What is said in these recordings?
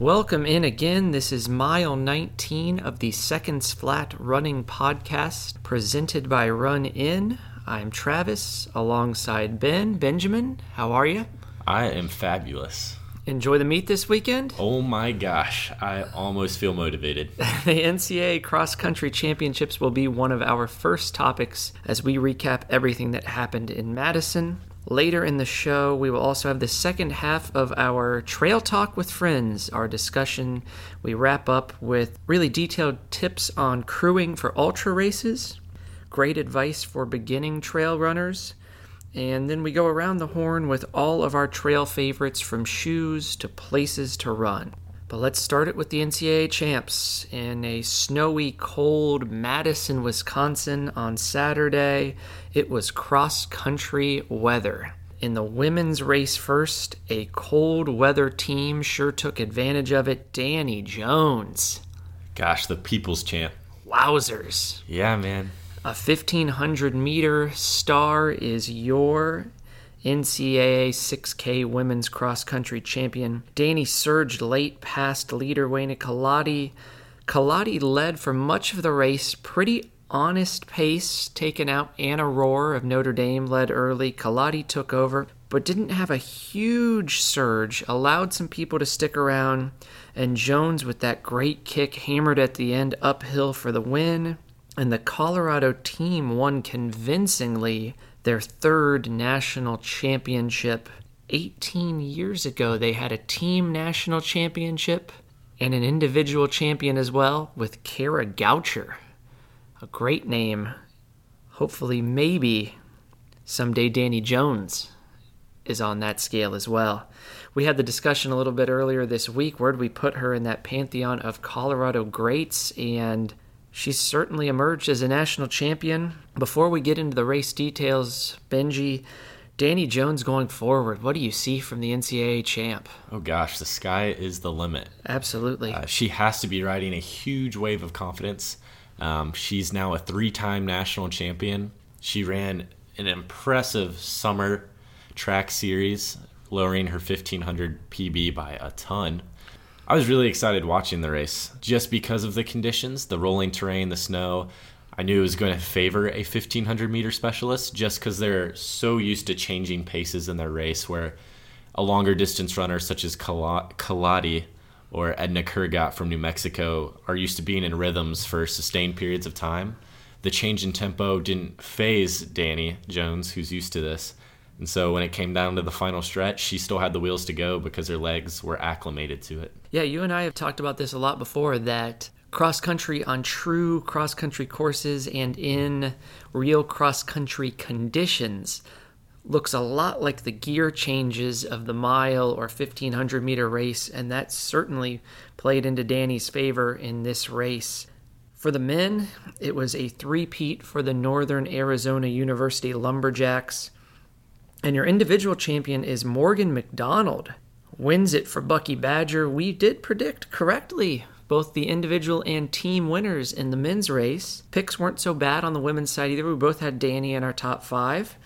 Welcome in again. This is mile 19 of the Seconds Flat Running Podcast presented by Run In. I'm Travis alongside Ben. Benjamin, how are you? I am fabulous. Enjoy the meet this weekend? Oh my gosh, I almost feel motivated. the NCAA Cross Country Championships will be one of our first topics as we recap everything that happened in Madison. Later in the show, we will also have the second half of our Trail Talk with Friends, our discussion. We wrap up with really detailed tips on crewing for ultra races, great advice for beginning trail runners, and then we go around the horn with all of our trail favorites from shoes to places to run. But let's start it with the NCAA champs in a snowy, cold Madison, Wisconsin on Saturday. It was cross country weather. In the women's race first, a cold weather team sure took advantage of it. Dani Jones. Gosh, the people's champ. Wowzers. Yeah, man. A 1500 meter star is your NCAA 6K women's cross country champion. Dani surged late past leader Weini Kelati. Kelati led for much of the race, pretty honest pace, taken out Anna Rohrer of Notre Dame led early. Kelati took over, but didn't have a huge surge, allowed some people to stick around, and Jones with that great kick hammered at the end uphill for the win. And the Colorado team won convincingly their third national championship. 18 years ago, they had a team national championship and an individual champion as well with Kara Goucher. A great name. Hopefully, maybe someday Dani Jones is on that scale as well. We had the discussion a little bit earlier this week. Where'd we put her in that pantheon of Colorado greats? And She's certainly emerged as a national champion. Before we get into the race details, Benji, Dani Jones going forward, what do you see from the NCAA champ? Oh gosh, the sky is the limit. Absolutely. Uh, she has to be riding a huge wave of confidence. Um, she's now a three time national champion. She ran an impressive summer track series, lowering her 1500 PB by a ton. I was really excited watching the race just because of the conditions, the rolling terrain, the snow. I knew it was going to favor a 1500 meter specialist just because they're so used to changing paces in their race, where a longer distance runner such as Kelati or Ednah Kurgat from New Mexico are used to being in rhythms for sustained periods of time. The change in tempo didn't phase Dani Jones, who's used to this. And so when it came down to the final stretch, she still had the wheels to go because her legs were acclimated to it. Yeah, you and I have talked about this a lot before that cross country on true cross country courses and in real cross country conditions looks a lot like the gear changes of the mile or 1500 meter race, and that certainly played into Dani's favor in this race. For the men, it was a three-peat for the Northern Arizona University Lumberjacks. And your individual champion is Morgan McDonald. Wins it for Bucky Badger. We did predict correctly both the individual and team winners in the men's race. Picks weren't so bad on the women's side either. We both had Dani in our top five.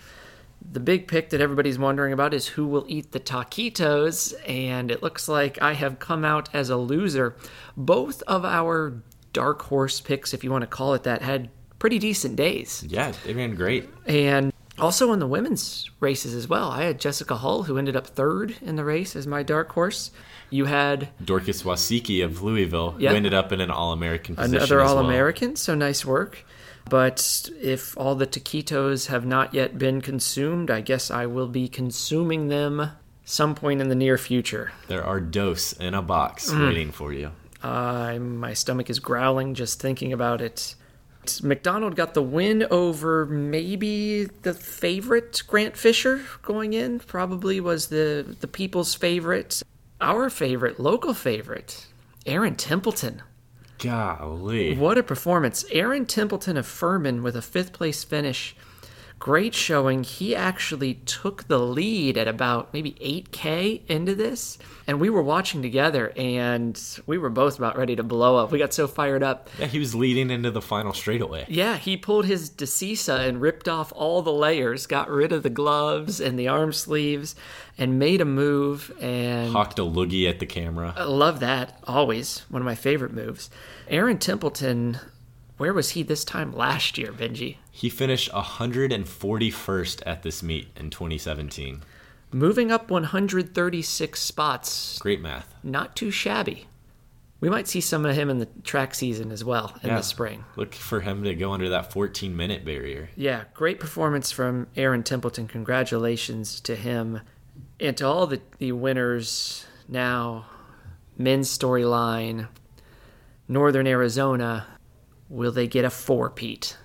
The big pick that everybody's wondering about is who will eat the taquitos, and it looks like I have come out as a loser. Both of our dark horse picks, if you want to call it that, had pretty decent days. Yeah, they ran great. And also in the women's races as well. I had Jessica Hull, who ended up third in the race as my dark horse. You had Dorcas Wasike of Louisville, yep. who ended up in an All American position. Another All American, well. so nice work. But if all the taquitos have not yet been consumed, I guess I will be consuming them some point in the near future. There are dose in a box mm. waiting for you. Uh, my stomach is growling just thinking about it. McDonald got the win over maybe the favorite Grant Fisher going in. Probably was the the people's favorite, our favorite, local favorite, Aaron Templeton. Golly, what a performance! Aaron Templeton of Furman with a fifth place finish. Great showing. He actually took the lead at about maybe 8K into this. And we were watching together and we were both about ready to blow up. We got so fired up. Yeah, he was leading into the final straightaway. Yeah, he pulled his DeCisa and ripped off all the layers, got rid of the gloves and the arm sleeves, and made a move. And Hawked a loogie at the camera. I love that. Always one of my favorite moves. Aaron Templeton, where was he this time last year, Benji? He finished 141st at this meet in 2017. Moving up 136 spots. Great math. Not too shabby. We might see some of him in the track season as well in Yeah. the spring. Look for him to go under that 14 minute barrier. Yeah, great performance from Aaron Templeton. Congratulations to him and to all the, the winners now. Men's storyline, Northern Arizona. Will they get a four-peat?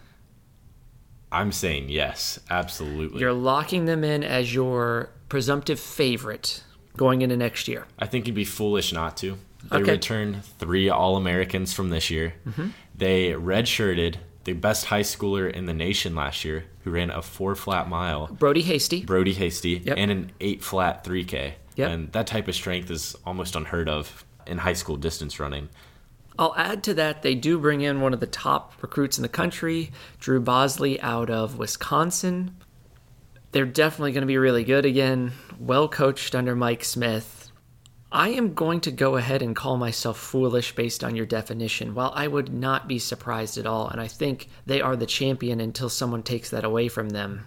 I'm saying yes, absolutely. You're locking them in as your presumptive favorite going into next year. I think you'd be foolish not to. They Okay. returned three All Americans from this year. Mm-hmm. They redshirted the best high schooler in the nation last year, who ran a four flat mile, Brodey Hasty. Brodey Hasty, Yep. and an eight flat 3K. Yep. And that type of strength is almost unheard of in high school distance running. I'll add to that, they do bring in one of the top recruits in the country, Drew Bosley out of Wisconsin. They're definitely going to be really good again, well coached under Mike Smith. I am going to go ahead and call myself foolish based on your definition. While I would not be surprised at all, and I think they are the champion until someone takes that away from them,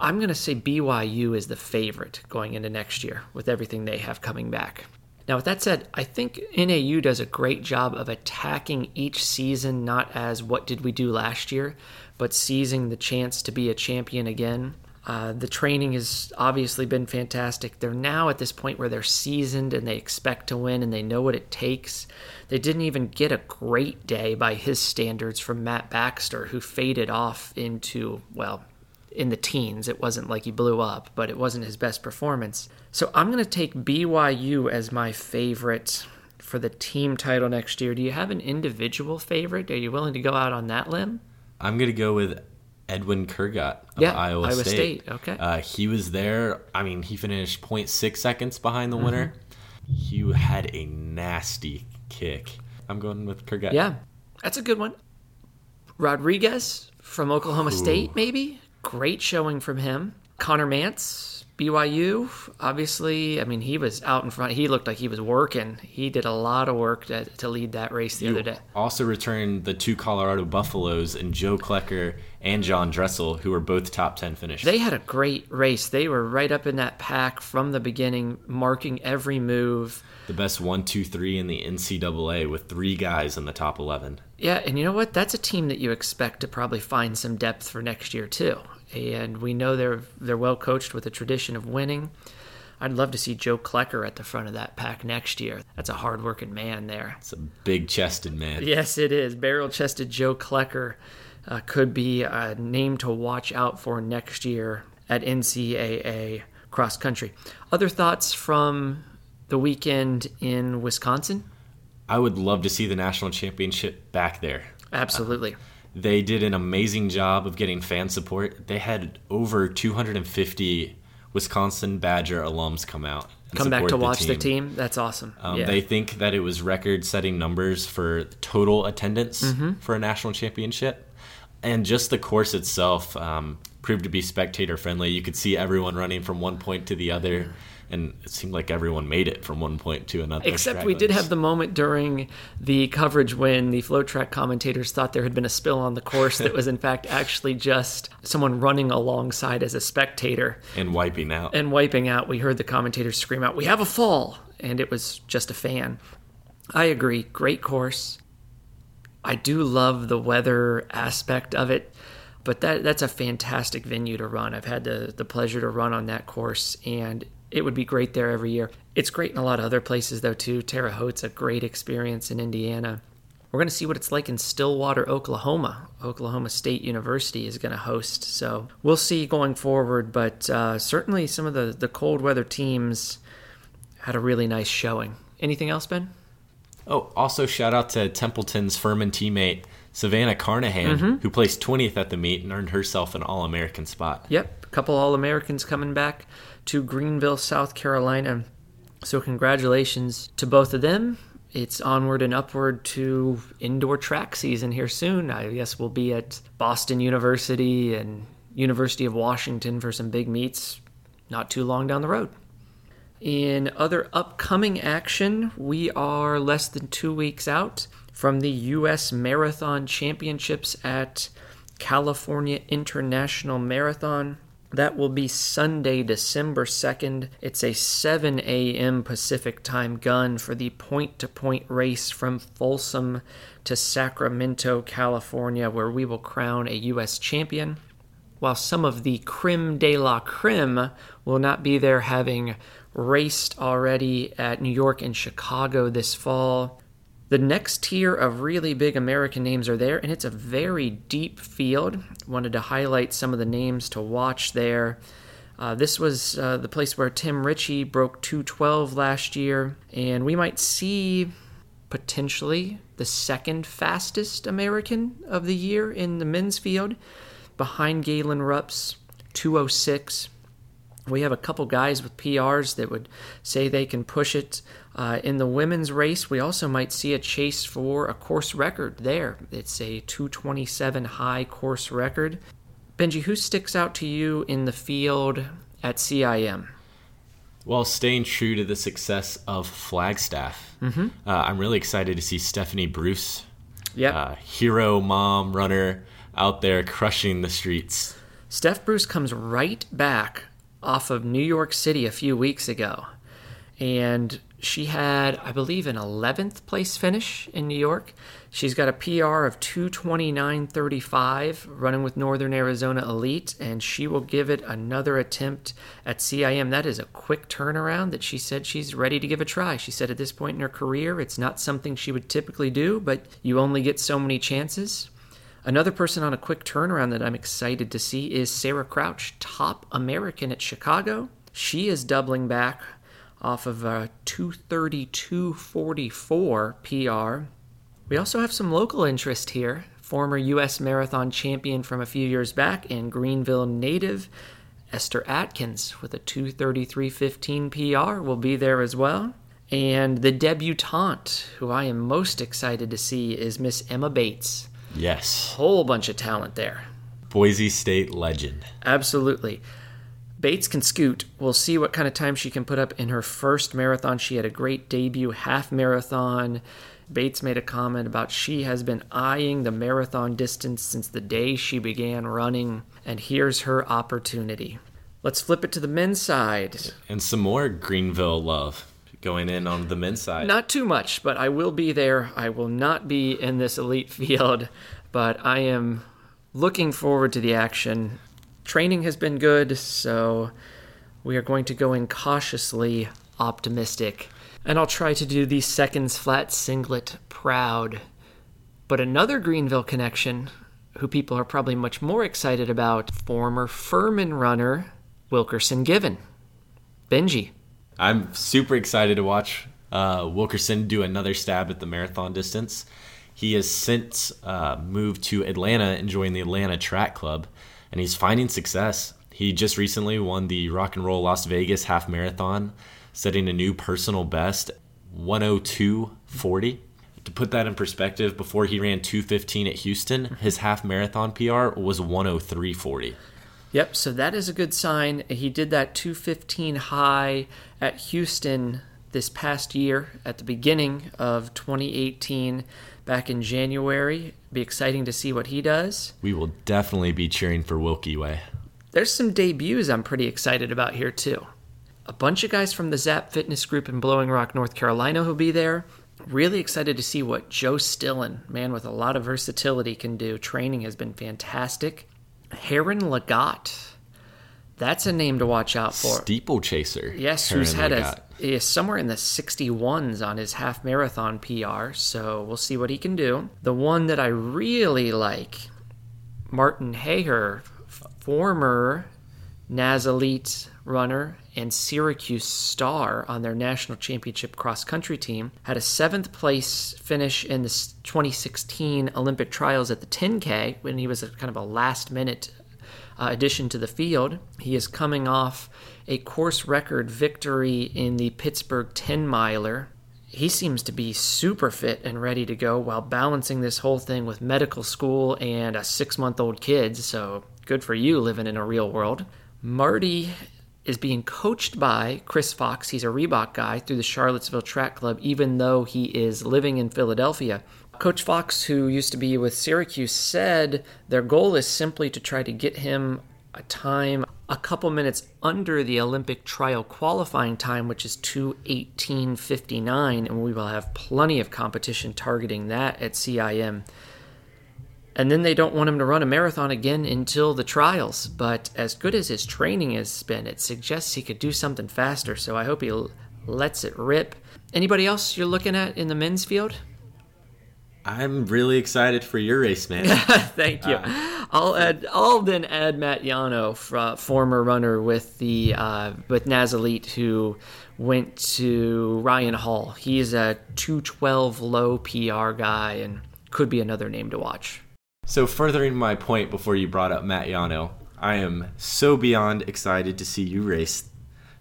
I'm going to say BYU is the favorite going into next year with everything they have coming back. Now, with that said, I think NAU does a great job of attacking each season not as what did we do last year, but seizing the chance to be a champion again. Uh, the training has obviously been fantastic. They're now at this point where they're seasoned and they expect to win and they know what it takes. They didn't even get a great day by his standards from Matt Baxter, who faded off into, well, in the teens. It wasn't like he blew up, but it wasn't his best performance. So I'm going to take BYU as my favorite for the team title next year. Do you have an individual favorite? Are you willing to go out on that limb? I'm going to go with Edwin Kurgat of Yeah, Iowa, Iowa State. State, okay. Uh, he was there. I mean, he finished 0.6 seconds behind the Mm-hmm. winner. He had a nasty kick. I'm going with Kurgat. Yeah, that's a good one. Rodriguez from Oklahoma State, maybe? Great showing from him. Conner Mantz, BYU, obviously. I mean, he was out in front. He looked like he was working. He did a lot of work to, to lead that race the other day. Also returned the two Colorado Buffaloes and Joe Klecker and John Dressel, who were both top 10 finishers. They had a great race. They were right up in that pack from the beginning, marking every move. the best one, two, three in the NCAA with three guys in the top 11. Yeah, and you know what? That's a team that you expect to probably find some depth for next year too. And we know they're they're well coached with a tradition of winning. I'd love to see Joe Klecker at the front of that pack next year. That's a hard-working man there. It's a big chested man. Yes, it is. Barrel-chested Joe Klecker uh, could be a name to watch out for next year at NCAA cross country. Other thoughts from the weekend in Wisconsin? I would love to see the national championship back there. Absolutely. They did an amazing job of getting fan support. They had over 250 Wisconsin Badger alums come out. Come back to watch the team. That's awesome. Um, yeah. They think that it was record setting numbers for total attendance Mm-hmm. for a national championship. And just the course itself um, proved to be spectator friendly. You could see everyone running from one point to the other. And it seemed like everyone made it from one point to another. Except we did have the moment during the coverage when the FloTrack commentators thought there had been a spill on the course that was in fact actually just someone running alongside as a spectator and wiping out. and wiping out. We heard the commentators scream out, "We have a fall!" and it was just a fan. I agree. Great course. I do love the weather aspect of it, but that that's a fantastic venue to run. I've had the the pleasure to run on that course, and it would be great there every year. It's great in a lot of other places though too. Terre Haute's a great experience in Indiana. We're going to see what it's like in Stillwater, Oklahoma. Oklahoma State University is going to host, so we'll see going forward. But uh, certainly, some of the the cold weather teams had a really nice showing. Anything else, Ben? Oh, also shout out to Templeton's Furman teammate Savannah Carnahan, Mm-hmm. who placed 20th at the meet and earned herself an All American spot. Yep, a couple All Americans coming back to Greenville, South Carolina. So, congratulations to both of them. It's onward and upward to indoor track season here soon. I guess we'll be at Boston University and University of Washington for some big meets not too long down the road. In other upcoming action, we are less than two weeks out from the U.S. Marathon Championships at California International Marathon. That will be Sunday, December 2nd. It's a 7 a.m. Pacific time gun for the point to point race from Folsom to Sacramento, California, where we will crown a U.S. champion. While some of the creme de la creme will not be there, having raced already at New York and Chicago this fall, the next tier of really big American names are there, and it's a very deep field. Wanted to highlight some of the names to watch there. Uh, this was uh, the place where Tim Ritchie broke 212 last year, and we might see potentially the second fastest American of the year in the men's field, behind Galen Rupp's 206. We have a couple guys with PRs that would say they can push it. Uh, in the women's race, we also might see a chase for a course record there. It's a 227 high course record. Benji, who sticks out to you in the field at CIM? Well, staying true to the success of Flagstaff, uh, I'm really excited to see Stephanie Bruce, Yep. uh, hero mom runner, out there crushing the streets. Steph Bruce comes right back off of New York City a few weeks ago. And she had, I believe, an 11th place finish in New York. She's got a PR of 229.35 running with Northern Arizona Elite, and she will give it another attempt at CIM. That is a quick turnaround that she said she's ready to give a try. She said at this point in her career, it's not something she would typically do, but you only get so many chances. Another person on a quick turnaround that I'm excited to see is Sarah Crouch, top American at Chicago. She is doubling back off of uh, a 232.44 PR. We also have some local interest here. Former U.S. Marathon champion from a few years back and Greenville native Esther Atkins with a 233.15 PR will be there as well. And the debutante, who I am most excited to see, is Miss Emma Bates Yes, whole bunch of talent there. Boise State legend. Absolutely. Bates can scoot. We'll see what kind of time she can put up in her first marathon. She had a great debut half marathon. Bates made a comment about she has been eyeing the marathon distance since the day she began running, and here's her opportunity. Let's flip it to the men's side. And some more Greenville love going in on the men's side. Not too much, but I will be there. I will not be in this elite field, but I am looking forward to the action. Training has been good, so we are going to go in cautiously optimistic. And I'll try to do the seconds flat singlet proud. But another Greenville connection, who people are probably much more excited about, former Furman runner Wilkerson Given. Benji. I'm super excited to watch uh, Wilkerson do another stab at the marathon distance. He has since uh, moved to Atlanta and joined the Atlanta Track Club, and he's finding success. He just recently won the Rock and Roll Las Vegas half marathon, setting a new personal best, 102.40. To put that in perspective, before he ran 215 at Houston, his half marathon PR was 103.40. Yep, so that is a good sign. He did that 215 high at Houston this past year at the beginning of 2018 back in January. Be exciting to see what he does. We will definitely be cheering for Wilkie Way. There's some debuts I'm pretty excited about here too. A bunch of guys from the Zap Fitness Group in Blowing Rock, North Carolina who'll be there. Really excited to see what Joe Stilin, man with a lot of versatility, can do. Training has been fantastic. Haron Lagat. That's a name to watch out for. Steeplechaser. Yes, Haron who's had Lagat. a is somewhere in the 61s on his half marathon PR, so we'll see what he can do. The one that I really like, Martin Hehir, former NAS runner and Syracuse star on their national championship cross country team. Had a seventh place finish in the 2016 Olympic trials at the 10K when he was a kind of a last minute uh, addition to the field. He is coming off a course record victory in the Pittsburgh 10 miler. He seems to be super fit and ready to go while balancing this whole thing with medical school and a six month old kid. So good for you living in a real world. Marty is being coached by Chris Fox. He's a Reebok guy through the Charlottesville Track Club, even though he is living in Philadelphia. Coach Fox, who used to be with Syracuse, said their goal is simply to try to get him a time a couple minutes under the Olympic trial qualifying time, which is 218.59, and we will have plenty of competition targeting that at CIM. And then they don't want him to run a marathon again until the trials. But as good as his training has been, it suggests he could do something faster. So I hope he lets it rip. Anybody else you're looking at in the men's field? I'm really excited for your race, man. Thank you. Uh, I'll add. I'll then add Matt Llano, former runner with the uh, with NAZ Elite, who went to Ryan Hall. He's a 212 low PR guy and could be another name to watch. So, furthering my point before you brought up Matt Llano, I am so beyond excited to see you race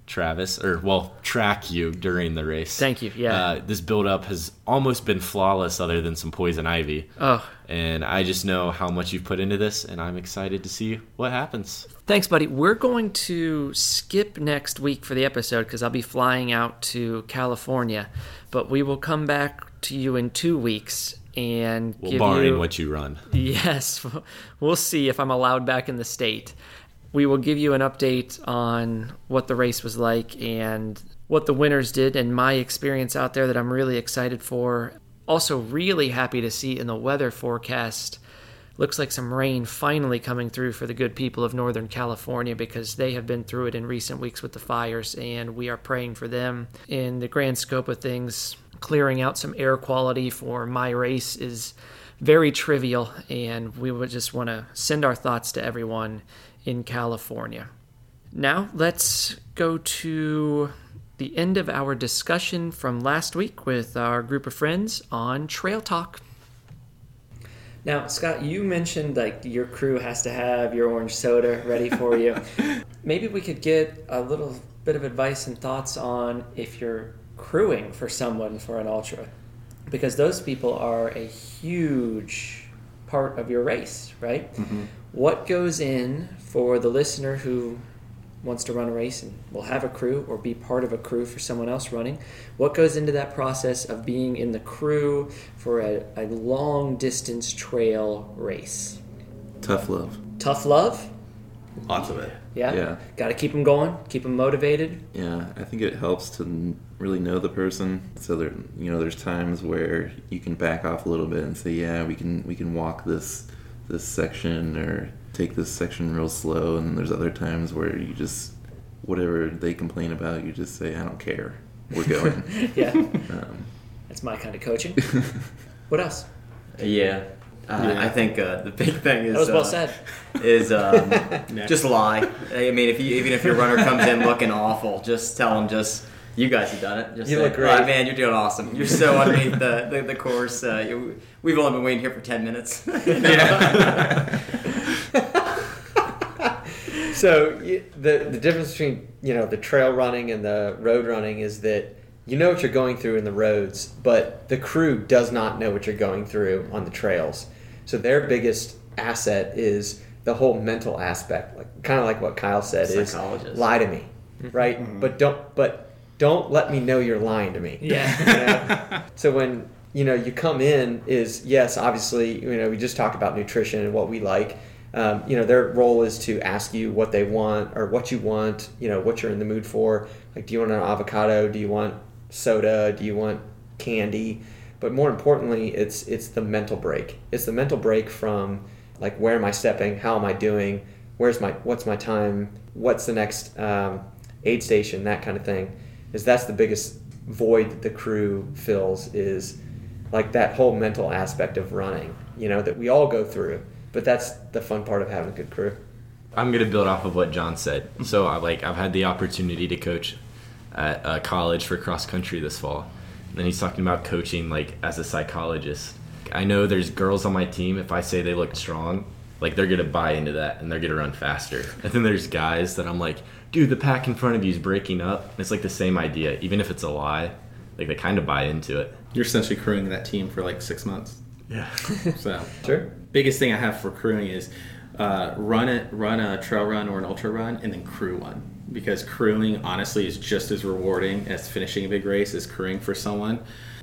Travis, or well, track you during the race. Thank you. Yeah. Uh, this build up has almost been flawless, other than some poison ivy. Oh. And I just know how much you've put into this, and I'm excited to see what happens. Thanks, buddy. We're going to skip next week for the episode because I'll be flying out to California, but we will come back to you in two weeks and well, barring you, what you run. Yes, we'll see if I'm allowed back in the state. We will give you an update on what the race was like and what the winners did and my experience out there that I'm really excited for. Also, really happy to see in the weather forecast. Looks like some rain finally coming through for the good people of Northern California because they have been through it in recent weeks with the fires, and we are praying for them. In the grand scope of things, clearing out some air quality for my race is very trivial, and we would just want to send our thoughts to everyone in California. Now, let's go to the end of our discussion from last week with our group of friends on Trail Talk. Now, Scott, you mentioned like your crew has to have your orange soda ready for you. Maybe we could get a little bit of advice and thoughts on if you're crewing for someone for an ultra because those people are a huge part of your race, right? Mm-hmm. What goes in for the listener who wants to run a race and will have a crew or be part of a crew for someone else running? What goes into that process of being in the crew for a, a long distance trail race? Tough love. Tough love? Lots of it. Yeah. Yeah. Got to keep them going, keep them motivated. Yeah, I think it helps to really know the person. So there, you know, there's times where you can back off a little bit and say, yeah, we can we can walk this this section or take this section real slow. And there's other times where you just whatever they complain about, you just say, I don't care. We're going. yeah. Um, That's my kind of coaching. what else? Yeah, uh, yeah. I think uh, the big thing is that was well uh, said. Is um, just lie. I mean, if you, even if your runner comes in looking awful, just tell them just you guys have done it. Just you say, look great, oh, man. You're doing awesome. You're so underneath the, the, the course. Uh, you, we've only been waiting here for ten minutes. yeah. so the the difference between you know the trail running and the road running is that you know what you're going through in the roads, but the crew does not know what you're going through on the trails. So their biggest asset is the whole mental aspect, like kind of like what Kyle said is lie to me, mm-hmm. right? Mm-hmm. But don't but don't let me know you're lying to me. Yeah. You know? so when you know you come in is yes, obviously you know we just talked about nutrition and what we like. Um, you know their role is to ask you what they want or what you want. You know what you're in the mood for. Like, do you want an avocado? Do you want soda? Do you want candy? But more importantly, it's it's the mental break. It's the mental break from like where am I stepping? How am I doing? Where's my what's my time? What's the next um, aid station? That kind of thing. Is that's the biggest void that the crew fills is like that whole mental aspect of running. You know that we all go through, but that's the fun part of having a good crew. I'm gonna build off of what John said. So I like I've had the opportunity to coach at a college for cross country this fall. And then he's talking about coaching like as a psychologist. I know there's girls on my team. If I say they look strong, like they're gonna buy into that and they're gonna run faster. And then there's guys that I'm like, dude, the pack in front of you is breaking up. It's like the same idea, even if it's a lie. Like they kind of buy into it. You're essentially crewing that team for like six months. Yeah. So Sure. biggest thing I have for crewing is uh, run it, run a trail run or an ultra run, and then crew one. Because crewing honestly is just as rewarding as finishing a big race as crewing for someone.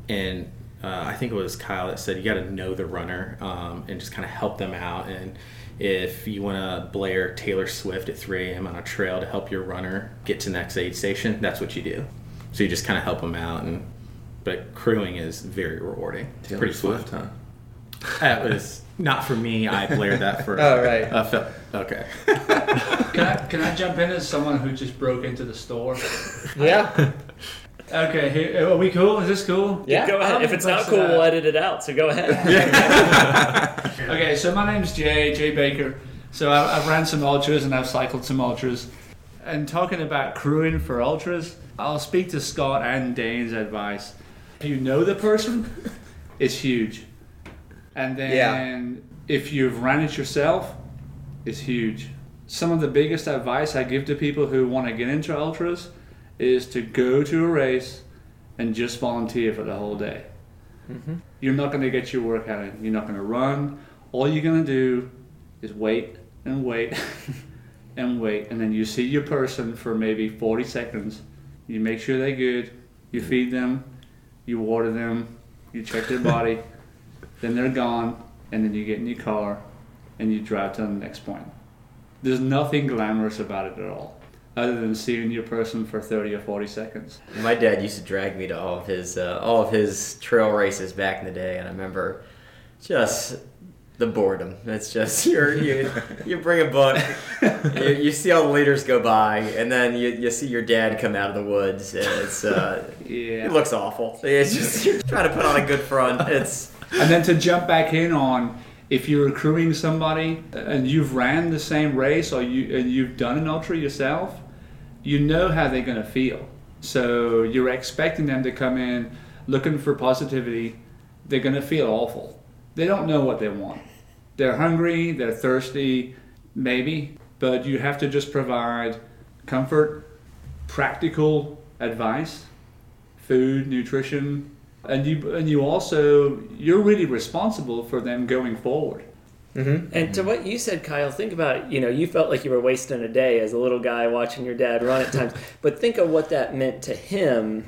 And uh, I think it was Kyle that said you got to know the runner um, and just kind of help them out. And if you want to blare Taylor Swift at 3 a.m. on a trail to help your runner get to the next aid station, that's what you do. So you just kind of help them out. And but crewing is very rewarding. It's Taylor pretty Swift, fun. huh? That was not for me. I blared that for. Oh, right. Uh, Phil. Okay. Can I, can I jump in as someone who just broke into the store? Yeah. Okay, here, uh, are we cool? Is this cool? Yeah. Go ahead. I'm If it's not cool, with we'll edit it out. So go ahead. Okay, so my name's Jay, Jay Baker. So I, I've ran some ultras and I've cycled some ultras. And talking about crewing for ultras, I'll speak to Scott and Dane's advice. If you know the person, it's huge. And then Yeah. if you've ran it yourself, it's huge. Some of the biggest advice I give to people who want to get into ultras is to go to a race and just volunteer for the whole day. Mm-hmm. You're not going to get your workout in. You're not going to run. All you're going to do is wait and wait and wait. And then you see your person for maybe 40 seconds. You make sure they're good. You mm-hmm. feed them. You water them. You check their body. then they're gone. And then you get in your car and you drive to the next point. There's nothing glamorous about it at all, other than seeing your person for 30 or 40 seconds. My dad used to drag me to all of his uh, all of his trail races back in the day, and I remember just the boredom. It's just you're, you you bring a book, you, you see all the leaders go by, and then you, you see your dad come out of the woods, and it's uh, Yeah. it looks awful. It's just you're trying to put on a good front. It's And then to jump back in on if you're recruiting somebody and you've ran the same race or you and you've done an ultra yourself, you know how they're going to feel. So you're expecting them to come in looking for positivity. They're going to feel awful. They don't know what they want. They're hungry, they're thirsty, maybe, but you have to just provide comfort, practical advice, food, nutrition, and you and you also you're really responsible for them going forward. Mm-hmm. And to what you said, Kyle, think about you know you felt like you were wasting a day as a little guy watching your dad run at times, but think of what that meant to him,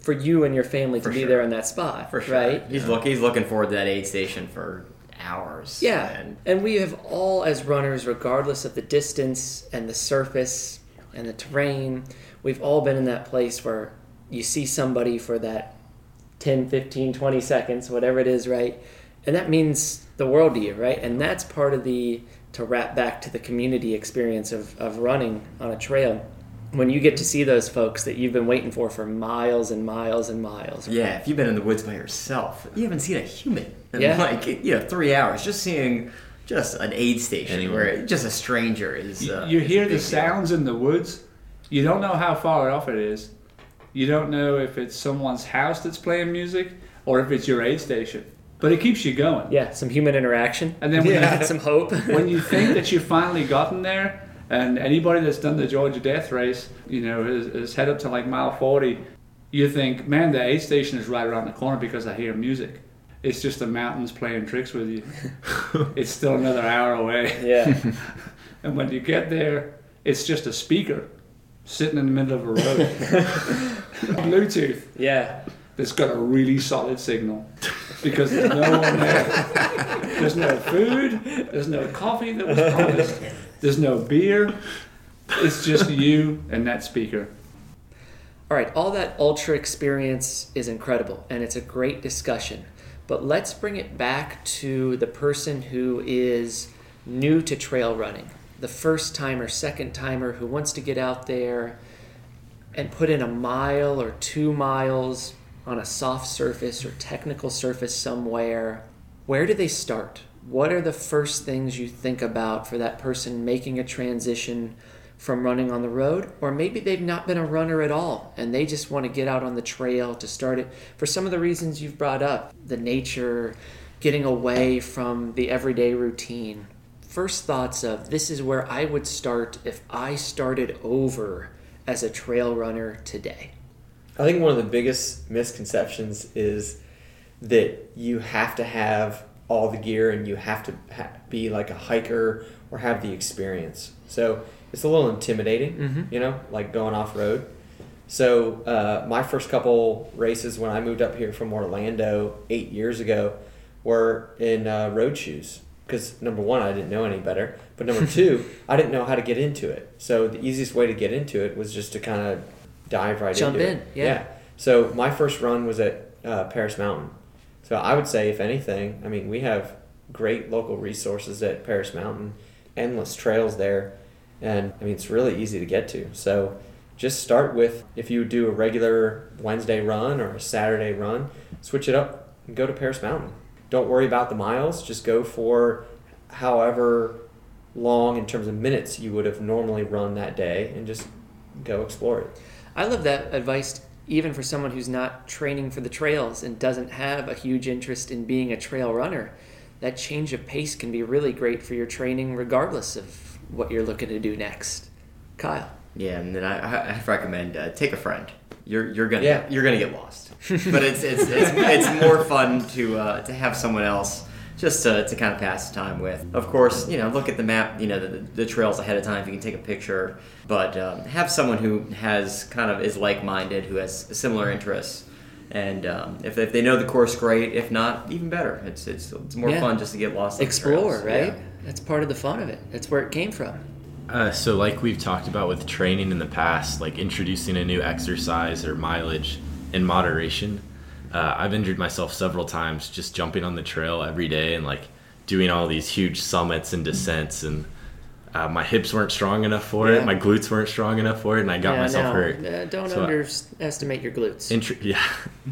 for you and your family to For be sure. there in that spot, for sure. right? He's look he's looking forward to that aid station for hours. Yeah, And and we have all, as runners, regardless of the distance and the surface and the terrain, we've all been in that place where you see somebody for that 10, 15, 20 seconds, whatever it is, right? And that means the world to you, right? And that's part of the, to wrap back to the community experience of, of running on a trail. When you get to see those folks that you've been waiting for for miles and miles and miles. Yeah, if you've been in the woods by yourself, you haven't seen a human in Yeah. like you know three hours. Just seeing just an aid station Anywhere. where just a stranger is. Uh, you is hear big the deal. sounds in the woods. You don't know how far off it is. You don't know if it's someone's house that's playing music or if it's your aid station. But it keeps you going. Yeah, some human interaction. And then when, Yeah, you, some hope. when you think that you've finally gotten there, and anybody that's done the Georgia Death Race, you know, is, is head up to like mile 40, you think, man, the aid station is right around the corner because I hear music. It's just the mountains playing tricks with you. it's still another hour away. yeah. And when you get there, it's just a speaker sitting in the middle of a road. Bluetooth Yeah. That's got a really solid signal because there's no one there. There's no food. There's no coffee that was promised. There's no beer. It's just you and that speaker. All right, all that ultra experience is incredible and it's a great discussion. But let's bring it back to the person who is new to trail running, the first timer, second timer who wants to get out there and put in a mile or two miles on a soft surface or technical surface somewhere. Where do they start? what are the first things you think about for that person making a transition from running on the road? Or maybe they've not been a runner at all and they just want to get out on the trail to start it for some of the reasons you've brought up the nature, getting away from the everyday routine. First thoughts of this is where I would start if I started over as a trail runner today. I think one of the biggest misconceptions is that you have to have all the gear and you have to ha- be like a hiker or have the experience. So it's a little intimidating, Mhm. you know, like going off road. So uh, my first couple races when I moved up here from Orlando eight years ago were in uh, road shoes because number one I didn't know any better, but number two I didn't know how to get into it. So the easiest way to get into it was just to kind of dive right Jump into in, it. yeah. So my first run was at uh, Paris Mountain. So I would say, if anything, I mean, we have great local resources at Paris Mountain, endless trails there, and I mean, it's really easy to get to. So just start with if you do a regular Wednesday run or a Saturday run, switch it up and go to Paris Mountain. Don't worry about the miles, just go for however long in terms of minutes you would have normally run that day and just go explore it. I love that advice even for someone who's not training for the trails and doesn't have a huge interest in being a trail runner. That change of pace can be really great for your training regardless of what you're looking to do next. Kyle. Yeah, and then I, I I recommend uh, take a friend. You're you're gonna Yeah. you're gonna get lost, but it's it's it's, it's more fun to uh, to have someone else just to, to kind of pass the time with. Of course, you know look at the map, you know the, the trails ahead of time. If you can take a picture, but um, have someone who has kind of is like minded, who has similar interests. And um, if, if they know the course, great. If not, even better. It's it's, it's more Yeah. fun just to get lost. on the Explore, right? Yeah. That's part of the fun of it. That's where it came from. Uh, so, like we've talked about with training in the past, like introducing a new exercise or mileage in moderation. Uh, I've injured myself several times just jumping on the trail every day and like doing all these huge summits and descents, and uh, my hips weren't strong enough for Yeah. it, my glutes weren't strong enough for it, and I got Yeah, myself no, hurt. uh, don't So I- underestimate your glutes. Intro- yeah,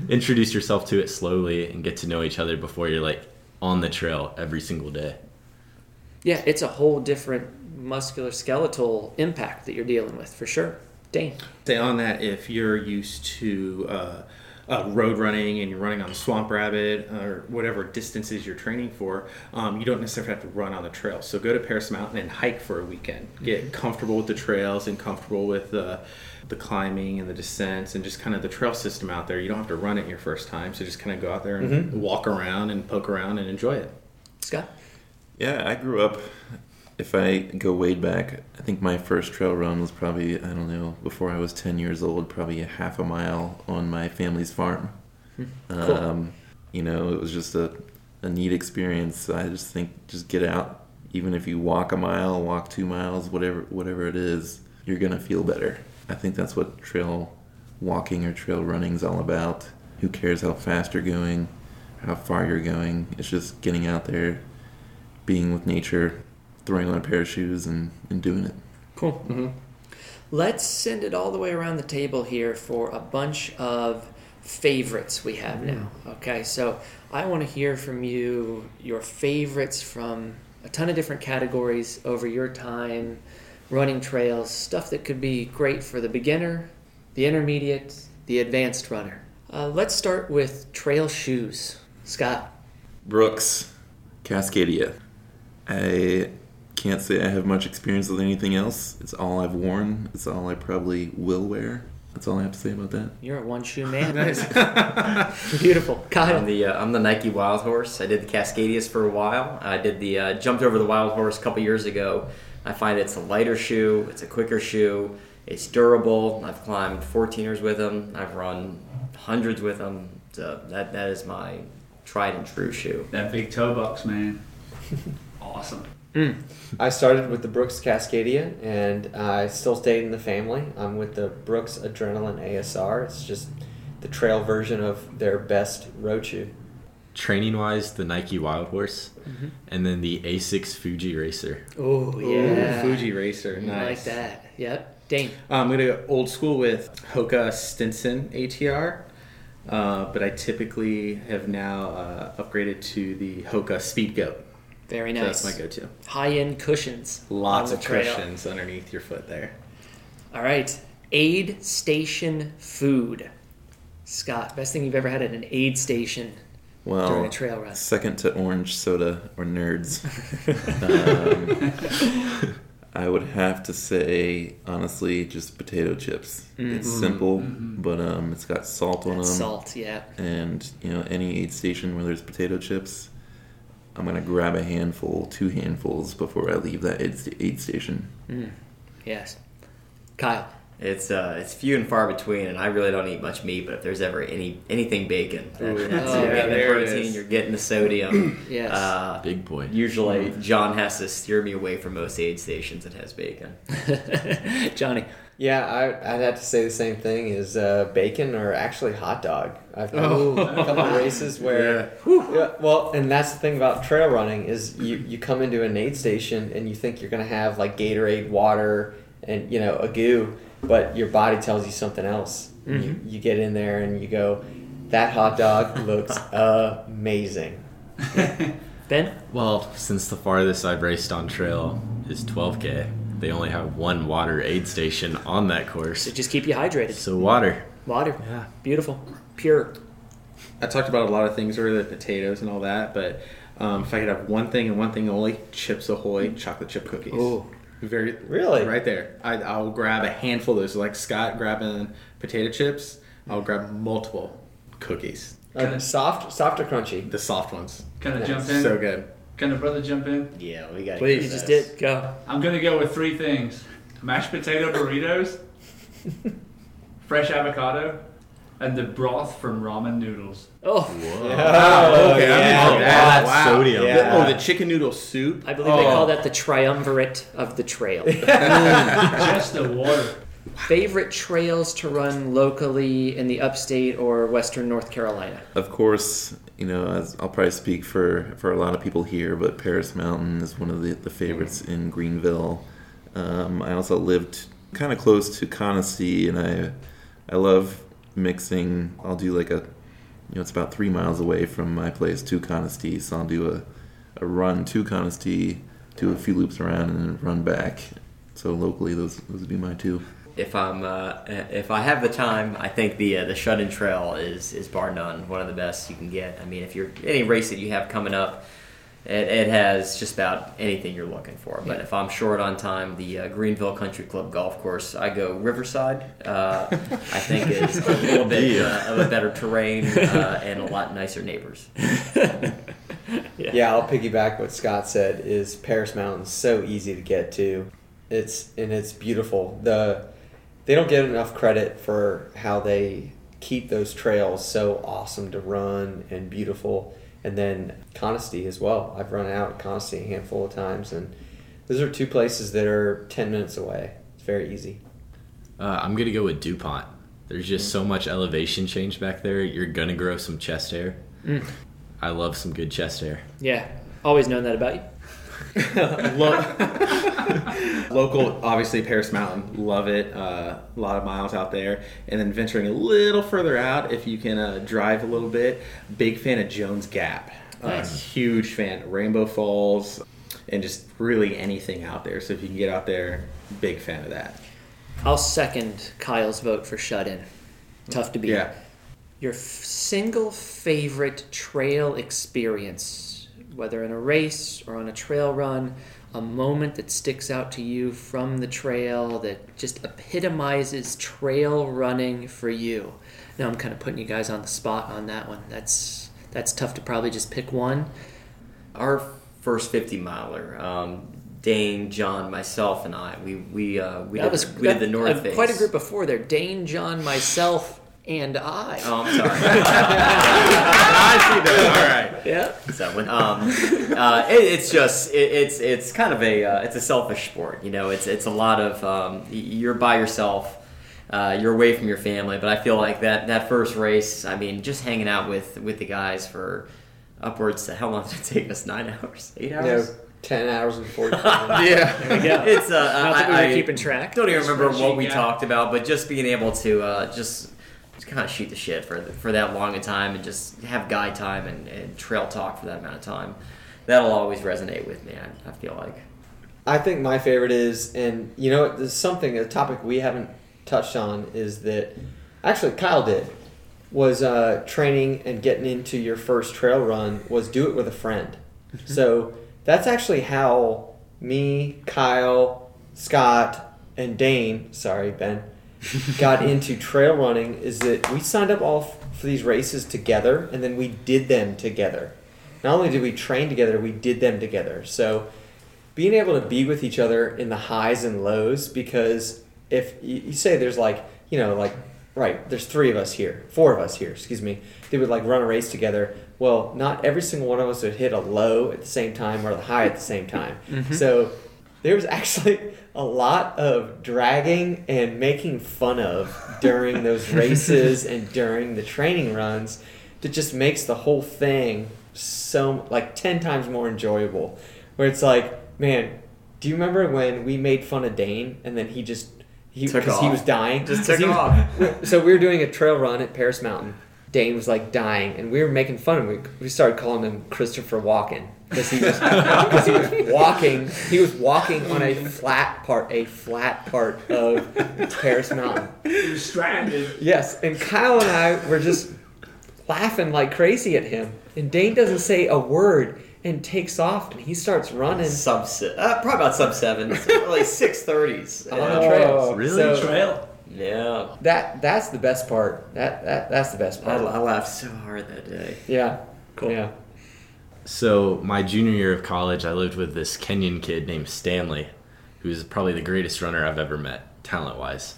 introduce yourself to it slowly and get to know each other before you're like on the trail every single day. yeah, it's a whole different musculoskeletal impact that you're dealing with for sure. Dane. Say on that, if you're used to uh, uh, road running and you're running on Swamp Rabbit or whatever distances you're training for, um, you don't necessarily have to run on the trail. So go to Paris Mountain and hike for a weekend. Get comfortable with the trails and comfortable with uh, the climbing and the descents and just kind of the trail system out there. You don't have to run it your first time. So just kind of go out there and walk around and poke around and enjoy it. Scott. Yeah, I grew up. If I go way back, I think my first trail run was probably I don't know before I was ten years old. Probably a half a mile on my family's farm. Cool. Um, you know, it was just a, a neat experience. I just think just get out, even if you walk a mile, walk two miles, whatever whatever it is, you're gonna feel better. I think that's what trail walking or trail running is all about. Who cares how fast you're going, how far you're going? It's just getting out there, being with nature, throwing on a pair of shoes, and, and doing it. Cool. Let's send it all the way around the table here for a bunch of favorites we have now. Okay, so I want to hear from you your favorites from a ton of different categories over your time running trails, stuff that could be great for the beginner, the intermediate, the advanced runner. Uh, let's start with trail shoes. Scott. Brooks, Cascadia. I can't say I have much experience with anything else. It's all I've worn. It's all I probably will wear. That's all I have to say about that. You're a one shoe man. Beautiful. Kyle. I'm the uh, I'm the Nike Wild Horse. I did the Cascadias for a while. I did the uh, jumped over the Wild Horse a couple years ago. I find it's a lighter shoe. It's a quicker shoe. It's durable. I've climbed 14ers with them. I've run hundreds with them. So that that is my tried and true shoe. That big toe box, man. awesome. I started with the Brooks Cascadia, and I still stayed in the family. I'm with the Brooks Adrenaline ASR. It's just the trail version of their best road shoe. Training wise, the Nike Wild Horse, and then the Asics Fuji Racer. Oh, Ooh, yeah. Fuji Racer. Nice. I like that. Yep. Dane. Um, I'm gonna go old school with Hoka Stinson ATR, uh, but I typically have now uh, upgraded to the Hoka Speed Goat. Very So nice. that's my go-to. High end cushions. Lots of trail. cushions underneath your foot there. All right. Aid station food. Scott, best thing you've ever had at an aid station during Well, a trail run. second to orange soda or nerds. um, I would have to say, honestly, just potato chips. It's simple, but um, it's got salt on them. Salt, yeah. And you know, any aid station where there's potato chips, I'm gonna grab a handful, two handfuls before I leave that aid, sta- aid station. Yes. Kyle. It's uh, it's few and far between, and I really don't eat much meat. But if there's ever any anything bacon, that, that's Oh, you're yeah, getting the protein, you're getting the sodium. Yes. Uh, Big boy. usually, John has to steer me away from most aid stations that has bacon. Johnny. Yeah, I, I'd have to say the same thing is uh, bacon or actually hot dog. I've done a couple of races where, yeah, well, and that's the thing about trail running is you, you come into an aid station and you think you're gonna have like Gatorade, water, and you know a goo, but your body tells you something else. You, you get in there and you go, that hot dog looks amazing. Ben? Well, since the farthest I've raced on trail is 12K, they only have one water aid station on that course. So just keep you hydrated. So water. Water. Yeah. Beautiful. Pure. I talked about a lot of things earlier, the potatoes and all that, but um, if I could have one thing and one thing only, Chips Ahoy chocolate chip cookies. Oh, Very Really? right there. I, I'll grab a handful of those, like Scott grabbing potato chips. I'll grab multiple cookies, Uh, soft, soft or crunchy? the soft ones. Can I Yeah. jump in? So good. Can a brother jump in? Yeah, we got. You Please just did. Go. I'm gonna go with three things: mashed potato burritos, fresh avocado, and the broth from ramen noodles. Oh, Oh, okay, yeah. I'm into that. Wow. Sodium. Yeah. Oh, the chicken noodle soup. I believe they Oh. call that the triumvirate of the trail. Just the water. Favorite trails to run locally in the upstate or western North Carolina? Of course, you know, I'll probably speak for, for a lot of people here, but Paris Mountain is one of the, the favorites in Greenville. Um, I also lived kind of close to Conestee, and I I love mixing. I'll do like a, you know, it's about three miles away from my place to Conestee, so I'll do a, a run to Conestee, do a few loops around, and then run back. So locally, those those would be my two. If I'm uh, if I have the time, I think the uh, the shut in trail is is bar none one of the best you can get. I mean, if you're any race that you have coming up, it, it has just about anything you're looking for. But if I'm short on time, the uh, Greenville Country Club golf course, I go Riverside. Uh, I think is a little bit uh, of a better terrain uh, and a lot nicer neighbors. Yeah, I'll piggyback what Scott said. Is Paris Mountain so easy to get to? It's and it's beautiful. The they don't get enough credit for how they keep those trails so awesome to run and beautiful. And then Conestee as well. I've run out at Conestee a handful of times, and those are two places that are ten minutes away. It's very easy. Uh, I'm gonna go with Dupont. There's just so much elevation change back there. You're gonna grow some chest hair. I love some good chest hair. Yeah, always known that about you. Local, obviously Paris Mountain, love it. Uh, a lot of miles out there, and then venturing a little further out, if you can uh, drive a little bit. Big fan of Jones Gap. Nice. huge fan. Rainbow Falls, and just really anything out there. So if you can get out there, big fan of that. I'll second Kyle's vote for shut in. Tough to beat. Yeah. Your f- single favorite trail experience, whether in a race or on a trail run, a moment that sticks out to you from the trail that just epitomizes trail running for you. Now I'm kind of putting you guys on the spot on that one. That's that's tough to probably just pick one. Our first 50 miler, um, Dane, John, myself, and I, we we uh, we, that did, was we did the North uh, Face. quite a group before there. Dane, John, myself, and I. Oh, I'm sorry. I see that. All right. Yeah. So, when, um, uh, it, it's just it, it's it's kind of a uh, it's a selfish sport. You know, it's it's a lot of um, you're by yourself. Uh, you're away from your family, but I feel like that that first race. I mean, just hanging out with with the guys for upwards to how long did it take us? Nine hours, eight hours. know, ten hours and forty. Yeah. Yeah. It's uh, Not that we I, were I keeping track. don't even remember what we Spreadsheet guy. talked about, but just being able to uh, just just kind of shoot the shit for for that long a time and just have guy time and, and trail talk for that amount of time. that'll always resonate with me. I, I feel like. I think my favorite is, and you know, there's something a topic we haven't touched on is that actually Kyle did was uh, training and getting into your first trail run was do it with a friend. so that's actually how me, Kyle, Scott, and Dane, sorry Ben, got into trail running. Is that we signed up all f- for these races together, and then we did them together. Not only did we train together, we did them together. So being able to be with each other in the highs and lows because if you, you say there's like you know like right there's three of us here four of us here excuse me they would like run a race together well not every single one of us would hit a low at the same time or the high at the same time mm-hmm. so there was actually a lot of dragging and making fun of during those races and during the training runs that just makes the whole thing so like 10 times more enjoyable. Where it's like man do you remember when we made fun of dane and then he just he because he was dying? Just took he was- off. so we were doing a trail run at paris mountain dane was like dying and we were making fun of him we, we started calling him christopher walken because he was he was walking he was walking on a flat part a flat part of paris mountain You're stranded. Yes, and Kyle and I were just laughing like crazy at him. And Dane doesn't say a word and takes off and he starts running Sub se- uh, probably about sub seven, like six thirties. on the trails. Really? So Trail. Yeah, that that's the best part. That that that's the best I, part. I laughed so hard that day. yeah. Cool. Yeah. So my junior year of college, I lived with this Kenyan kid named Stanley, who's probably the greatest runner I've ever met, talent wise.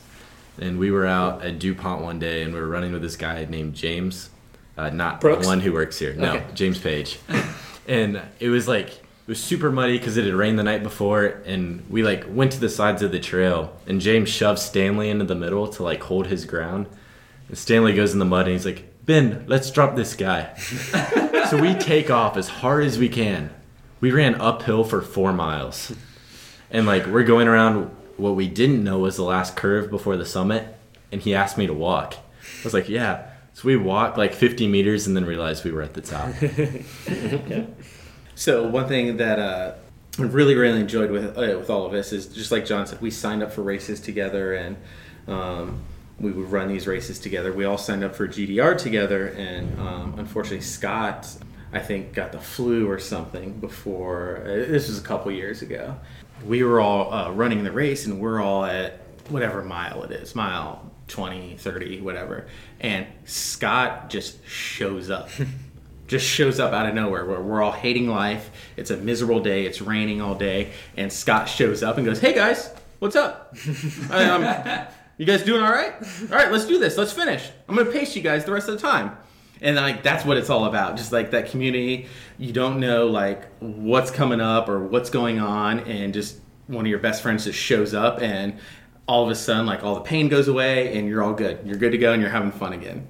And we were out at DuPont one day, and we were running with this guy named James, uh, not Brooks? the one who works here. No, Okay. James Page. and it was like it was super muddy because it had rained the night before, and we like went to the sides of the trail, and James shoved Stanley into the middle to like hold his ground. And Stanley goes in the mud, and he's like, "Ben, let's drop this guy." so we take off as hard as we can. We ran uphill for four miles. And like we're going around what we didn't know was the last curve before the summit. And he asked me to walk. I was like, yeah. So we walked like 50 meters and then realized we were at the top. So one thing that uh, I really really enjoyed with uh, with all of this is just like John said, we signed up for races together and um, we would run these races together. We all signed up for GDR together, and um, unfortunately Scott, I think, got the flu or something before. Uh, this was a couple years ago. We were all uh, running the race, and we're all at whatever mile it is, mile 20, 30, whatever. And Scott just shows up just shows up out of nowhere where we're all hating life. It's a miserable day. It's raining all day. And Scott shows up and goes, Hey guys, what's up? Um, you guys doing all right? All right, let's do this. Let's finish. I'm going to pace you guys the rest of the time. And like that's what it's all about. Just like that community. You don't know like what's coming up or what's going on and just one of your best friends just shows up and all of a sudden like all the pain goes away and you're all good. You're good to go and you're having fun again.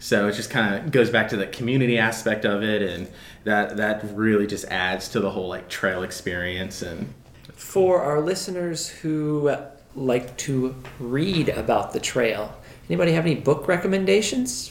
So it just kind of goes back to the community aspect of it, and that that really just adds to the whole like trail experience. And For our listeners who like to read about the trail, anybody have any book recommendations?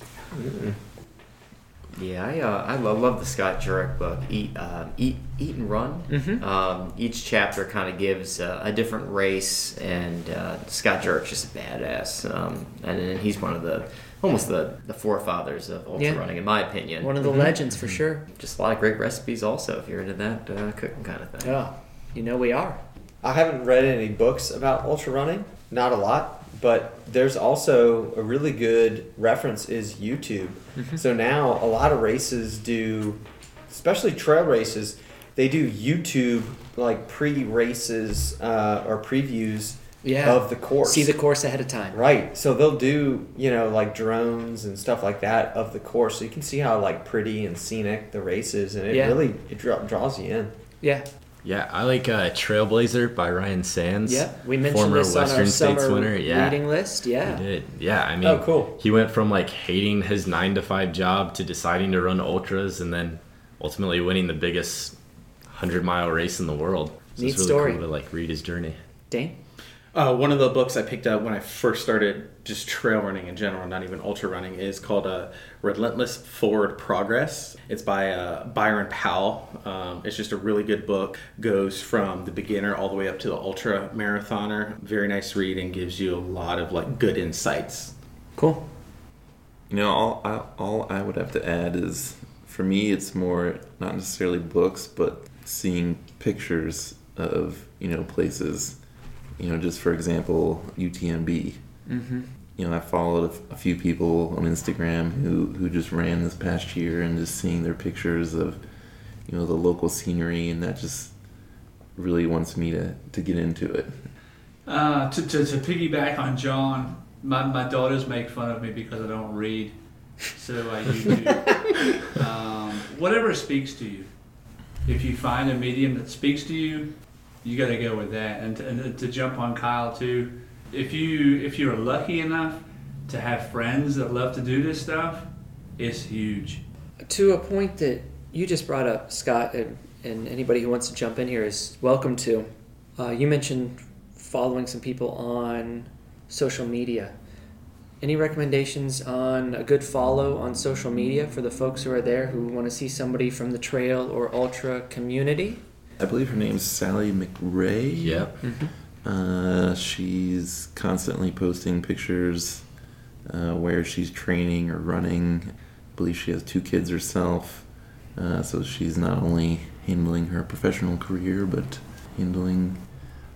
Yeah, I uh, I love, love the Scott Jurek book, Eat um, Eat Eat and Run. Mhm. Um, each chapter kind of gives uh, a different race, and uh, Scott Jurek's just a badass, um, and, and he's one of the almost the, the forefathers of ultra Yeah. running, in my opinion. One of the legends for sure. just a lot of great recipes, also, if you're into that uh, cooking kind of thing. Oh, you know we are. I haven't read any books about ultra running, not a lot, but there's also a really good reference is YouTube. So now a lot of races do, especially trail races, they do YouTube like pre-races uh, or previews Yeah. of the course. See the course ahead of time. Right. So they'll do, you know, like drones and stuff like that of the course. So you can see how like pretty and scenic the race is and it Yeah. really it draw, draws you in. Yeah. Yeah, I like uh, Trailblazer by Ryan Sandes. Yeah. We mentioned former this Western on our States summer winner. Yeah, reading list. Yeah. He did. Yeah, I mean, Oh, cool. He went from like hating his nine to five job to deciding to run ultras, and then ultimately winning the biggest hundred mile race in the world. So Neat it's really story. cool to like read his journey. Dane? Uh, one of the books I picked up when I first started just trail running in general, not even ultra running, is called uh, Relentless Forward Progress. It's by uh, Bryon Powell. Um, it's just a really good book. Goes from the beginner all the way up to the ultra marathoner. Very nice read and gives you a lot of like good insights. Cool. You know, all I, all I would have to add is, for me, it's more not necessarily books, but seeing pictures of you know places. You know, just for example, UTMB. Mm-hmm. You know, I followed a, a few people on Instagram who who just ran this past year, and just seeing their pictures of you know the local scenery, and that just really wants me to to get into it. Uh, to, to, to piggyback on John, my, my daughters make fun of me because I don't read. So I YouTube. um, whatever speaks to you. If you find a medium that speaks to you, you got to go with that. And to, and to jump on Kyle too, if you if you're lucky enough to have friends that love to do this stuff, it's huge. To a point that you just brought up, Scott, and, and anybody who wants to jump in here is welcome to. Uh, you mentioned following some people on social media. Any recommendations on a good follow on social media for the folks who are there who want to see somebody from the trail or ultra community? I believe her name's Sally McRae. Yep. Uh, she's constantly posting pictures uh, where she's training or running. I believe she has two kids herself, uh, so she's not only handling her professional career but handling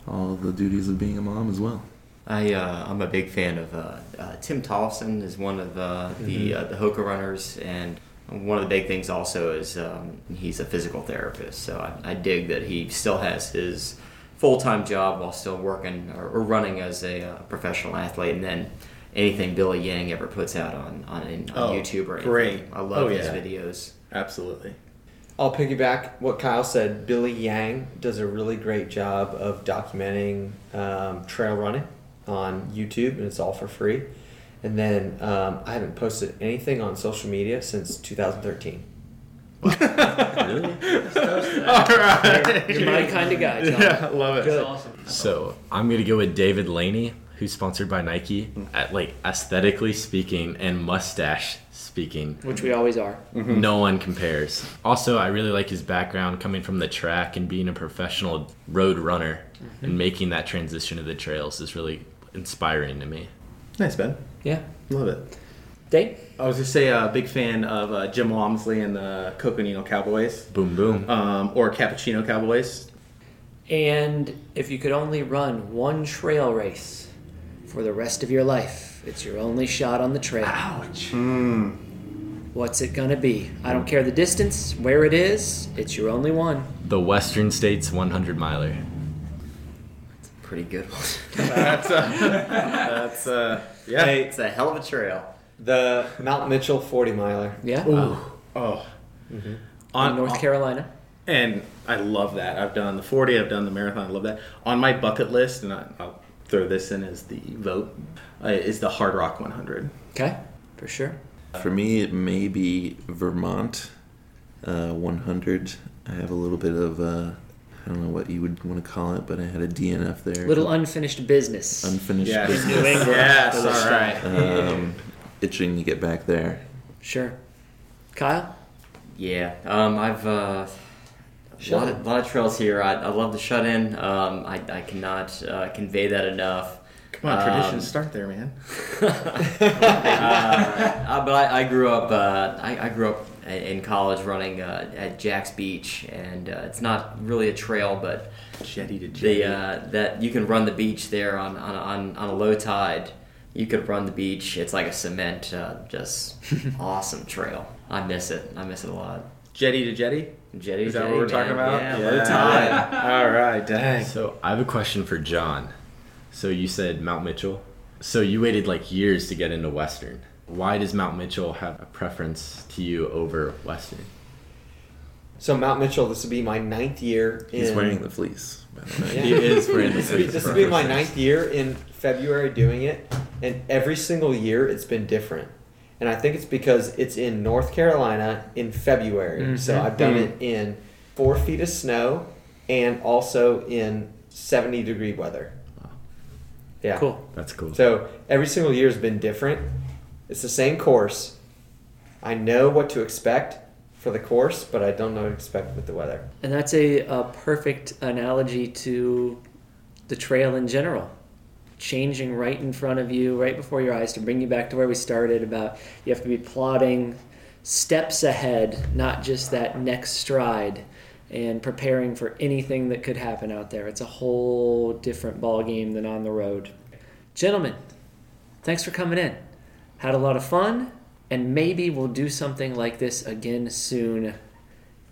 all the duties of being a mom as well. I uh, I'm a big fan of uh, uh, Tim Tollefson is one of uh, the uh, the Hoka runners, and one of the big things also is um, he's a physical therapist. So I, I dig that he still has his full time job while still working or, or running as a uh, professional athlete, and then anything Billy Yang ever puts out on on, on Oh, YouTube or anything. great. I love Oh, his yeah. videos. Absolutely. I'll piggyback what Kyle said. Billy Yang does a really great job of documenting um, trail running on YouTube, and it's all for free. And then um, I haven't posted anything on social media since 2013. Really? All right. You're my kind of guy, John. Yeah, love it. That's awesome. So I'm gonna go with David Laney, who's sponsored by Nike. At like aesthetically speaking and mustache speaking, Which we always are. no one compares. Also, I really like his background coming from the track and being a professional road runner and making that transition to the trails is really inspiring to me. Nice, Ben. Yeah. Love it. Dave? I was just say a big fan of uh, Jim Walmsley and the Coconino Cowboys, Boom boom. um, or Cappuccino Cowboys. And if you could only run one trail race for the rest of your life, it's your only shot on the trail. Ouch. What's it gonna be? I don't care the distance, where it is, it's your only one. The Western States 100 miler. Pretty good one. That's uh, that's uh, yeah. Hey, it's a hell of a trail. the Mount Mitchell 40 miler. Yeah? Ooh. Oh. In On North Carolina. And I love that. I've done the 40, I've done the marathon. I love that. On my bucket list, and I, I'll throw this in as the vote, uh, is the Hard Rock 100. Okay, for sure. For me, it may be Vermont uh, 100. I have a little bit of, uh, I don't know what you would want to call it, but I had a DNF there. Little unfinished business. unfinished Yes. business. New England. Yes, all right. Um, itching to get back there. Sure. Kyle? Yeah, um, I've uh, a lot of, lot of trails here. I, I love the shut in. Um, I, I cannot uh, convey that enough. Come on, Um, traditions start there, man. uh, uh, but I, I grew up. Uh, I, I grew up a- in college running uh, at Jack's Beach, and uh, it's not really a trail, but Jetty to jetty. the uh, that you can run the beach there on on, on, on a low tide. You could run the beach. It's like a cement, uh, just awesome trail. I miss it. I miss it a lot. jetty to jetty? Jetty, Is that jetty, what we're man. talking about? Yeah, low tide. All right, dang. So I have a question for John. So you said Mount Mitchell. So you waited like years to get into Western. Why does Mount Mitchell have a preference to you over Western? So Mount Mitchell, this will be my ninth year. In, He's wearing the fleece, the. Yeah. He is wearing the This will be, fleece this for will be my ninth year in February doing it, and every single year it's been different. And I think it's because it's in North Carolina in February. So Mhm. I've done it in four feet of snow and also in 70 degree weather. Wow. Yeah. Cool. That's cool. So every single year has been different. It's the same course. I know what to expect for the course, but I don't know what to expect with the weather. And that's a, a perfect analogy to the trail in general. Changing right in front of you, right before your eyes, to bring you back to where we started about you have to be plotting steps ahead, not just that next stride, and preparing for anything that could happen out there. It's a whole different ball game than on the road. Gentlemen, thanks for coming in. Had a lot of fun, and maybe we'll do something like this again soon.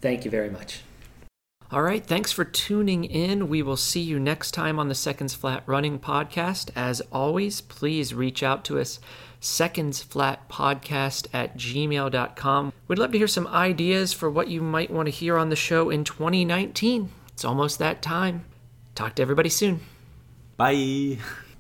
Thank you very much. All right, thanks for tuning in. We will see you next time on the Seconds Flat Running podcast. As always, please reach out to us, secondsflatpodcast at gmail.com. We'd love to hear some ideas for what you might want to hear on the show in 2019. It's almost that time. Talk to everybody soon. Bye.